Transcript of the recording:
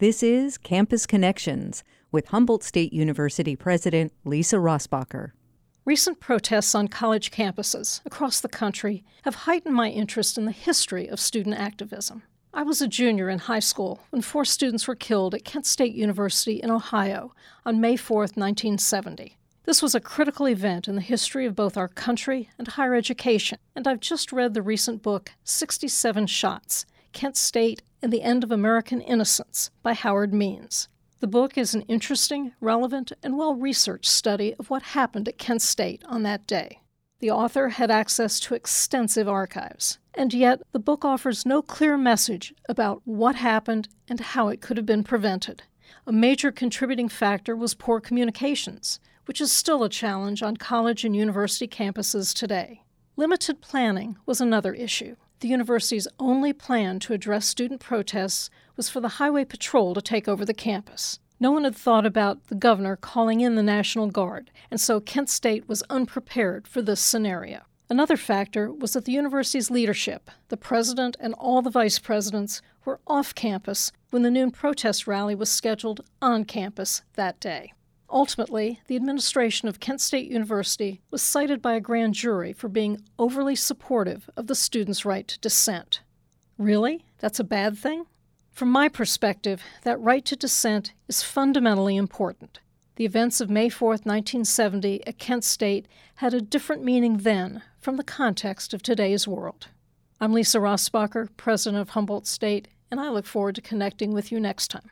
This is Campus Connections with Humboldt State University President Lisa Rossbacher. Recent protests on college campuses across the country have heightened my interest in the history of student activism. I was a junior in high school when four students were killed at Kent State University in Ohio on May 4, 1970. This was a critical event in the history of both our country and higher education, and I've just read the recent book 67 Shots Kent State and the End of American Innocence by Howard Means. The book is an interesting, relevant, and well researched study of what happened at Kent State on that day. The author had access to extensive archives, and yet the book offers no clear message about what happened and how it could have been prevented. A major contributing factor was poor communications, which is still a challenge on college and university campuses today. Limited planning was another issue. The university's only plan to address student protests was for the Highway Patrol to take over the campus. No one had thought about the governor calling in the National Guard, and so Kent State was unprepared for this scenario. Another factor was that the university's leadership, the president and all the vice presidents, were off campus when the noon protest rally was scheduled on campus that day. Ultimately, the administration of Kent State University was cited by a grand jury for being overly supportive of the students' right to dissent. Really? That's a bad thing? From my perspective, that right to dissent is fundamentally important. The events of May 4, 1970, at Kent State had a different meaning then from the context of today's world. I'm Lisa Rossbacher, president of Humboldt State, and I look forward to connecting with you next time.